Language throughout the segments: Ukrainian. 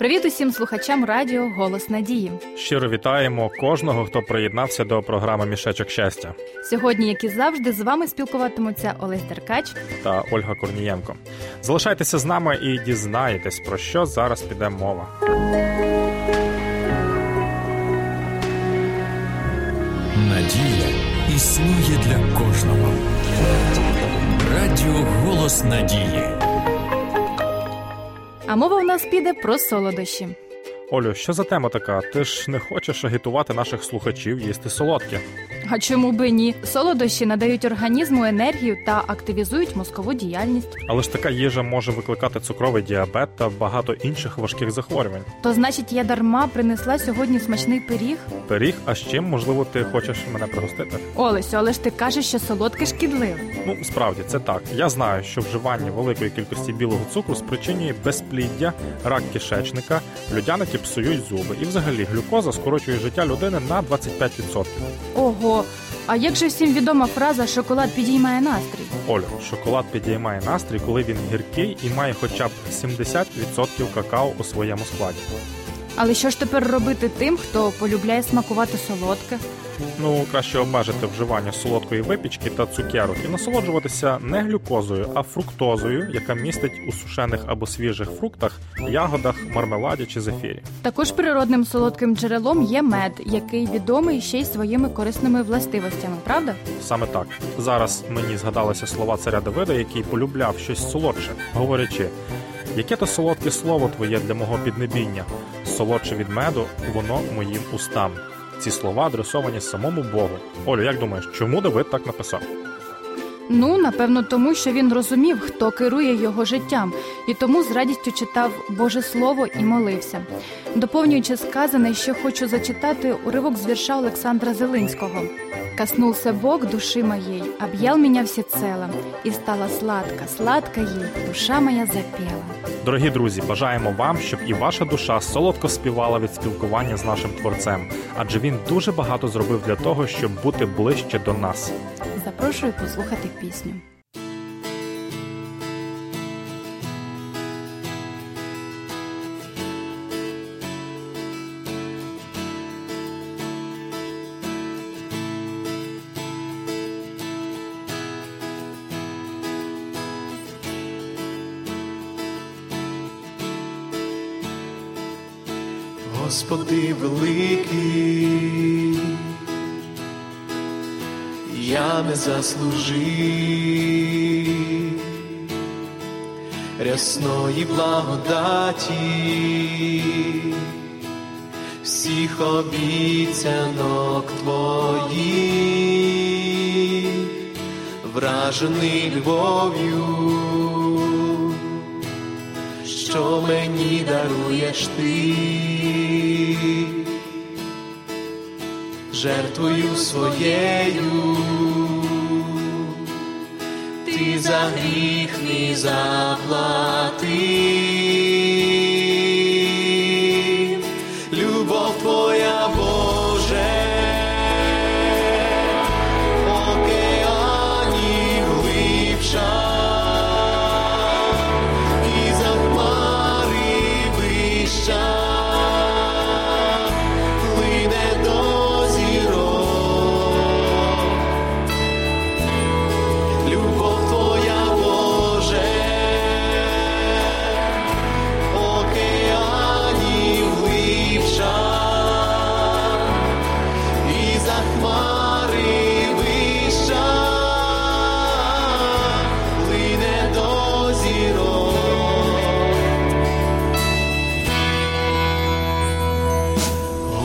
Привіт усім слухачам радіо Голос Надії. Щиро вітаємо кожного, хто приєднався до програми Мішечок щастя. Сьогодні, як і завжди, з вами спілкуватимуться Олесь Деркач та Ольга Корнієнко. Залишайтеся з нами і дізнаєтесь, про що зараз піде мова. Надія існує для кожного. Радіо Голос Надії. А мова в нас піде про солодощі. Олю, що за тема така? Ти ж не хочеш агітувати наших слухачів їсти солодке? А чому би ні? Солодощі надають організму енергію та активізують мозкову діяльність. Але ж така їжа може викликати цукровий діабет та багато інших важких захворювань. То значить, я дарма принесла сьогодні смачний пиріг? Пиріг, а з чим можливо ти хочеш мене пригостити? Олесю, але ж ти кажеш, що солодке шкідливе. Ну справді це так. Я знаю, що вживання великої кількості білого цукру спричинює безпліддя, рак кишечника, людяники псують зуби, і взагалі глюкоза скорочує життя людини на 25%. Ого, а як же всім відома фраза шоколад підіймає настрій? Оля, шоколад підіймає настрій, коли він гіркий і має хоча б 70% какао у своєму складі. Але що ж тепер робити тим, хто полюбляє смакувати солодке? Ну, краще обмежити вживання солодкої випічки та цукерок і насолоджуватися не глюкозою, а фруктозою, яка містить у сушених або свіжих фруктах, ягодах, мармеладі чи зефірі. Також природним солодким джерелом є мед, який відомий ще й своїми корисними властивостями, правда? Саме так зараз мені згадалися слова царя Давида, який полюбляв щось солодше, говорячи. Яке то солодке слово твоє для мого піднебіння, солодше від меду, воно моїм устам. Ці слова адресовані самому Богу. Олю, як думаєш, чому Давид так написав? Ну, напевно, тому що він розумів, хто керує його життям, і тому з радістю читав Боже Слово і молився. Доповнюючи сказане, що хочу зачитати уривок з вірша Олександра Зелинського. Коснулся Бог души моей, объял меня всецело, и стала сладко, сладко ей, душа моя запела. Дорогі друзі, бажаємо вам, щоб і ваша душа солодко співала від спілкування з нашим творцем, адже він дуже багато зробив для того, щоб бути ближче до нас. Запрошую послухати пісню. Господи великий, я не заслужив рясної благодаті, всіх обіцянок твоїх, вражений любов'ю що мені даруєш ти, жертвою своєю, ти за гріх мій заплатив,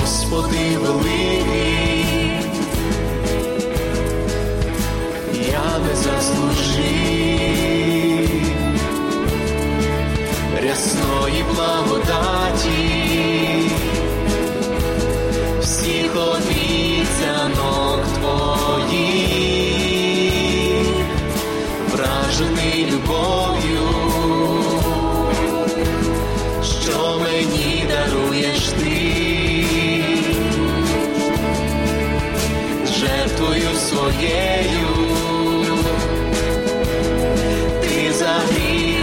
Господи великий, я не заслужив рясної благодаті, жертвою своєю, ти за гріх мій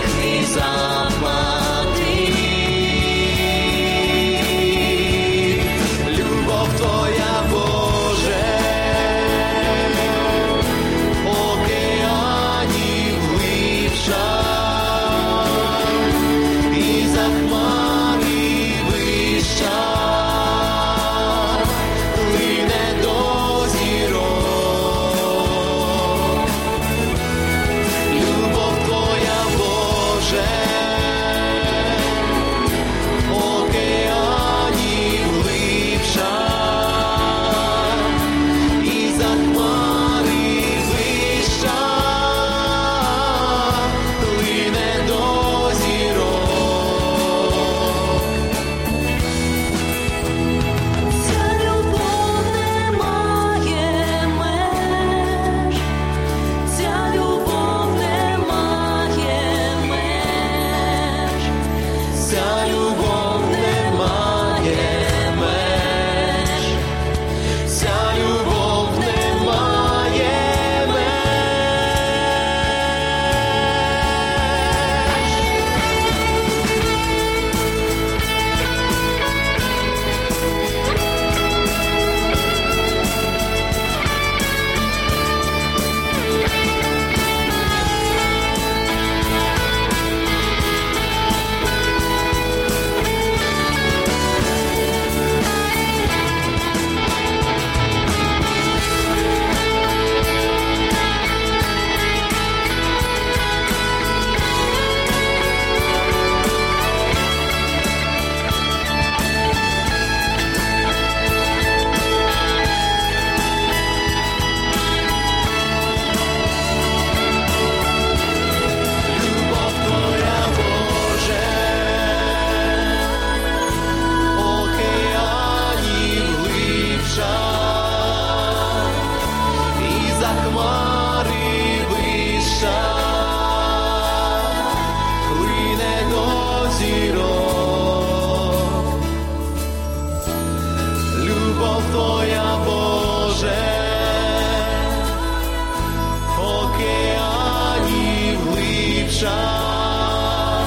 душа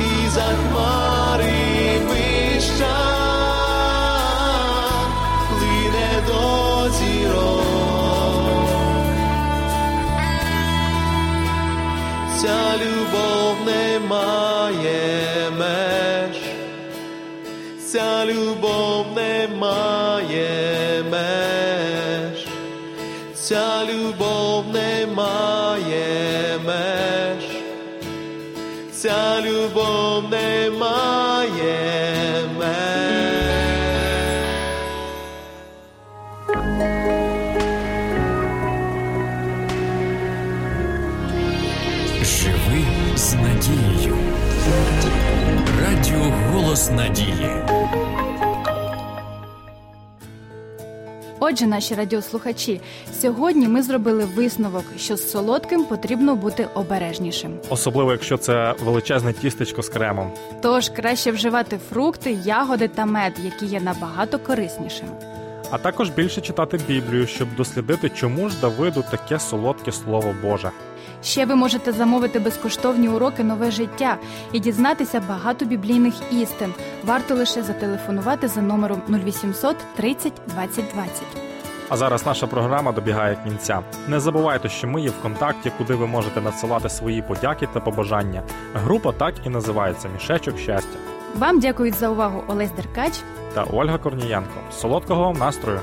і за хмари вища плине до зірок. Ця любов не має меж, ця любов не має меж, ця любов. Любов не Отже, наші радіослухачі, сьогодні ми зробили висновок, що з солодким потрібно бути обережнішим. Особливо, якщо це величезне тістечко з кремом. Тож краще вживати фрукти, ягоди та мед, які є набагато кориснішими. А також більше читати Біблію, щоб дослідити, чому ж Давиду таке солодке слово Боже. Ще ви можете замовити безкоштовні уроки нове життя і дізнатися багато біблійних істин. Варто лише зателефонувати за номером 0800 30 20 20. А зараз наша програма добігає кінця. Не забувайте, що ми є в контакті, куди ви можете надсилати свої подяки та побажання. Група так і називається Мішечок щастя. Вам дякують за увагу Олесь Деркач. Та Ольга Корнієнко. Солодкого вам настрою!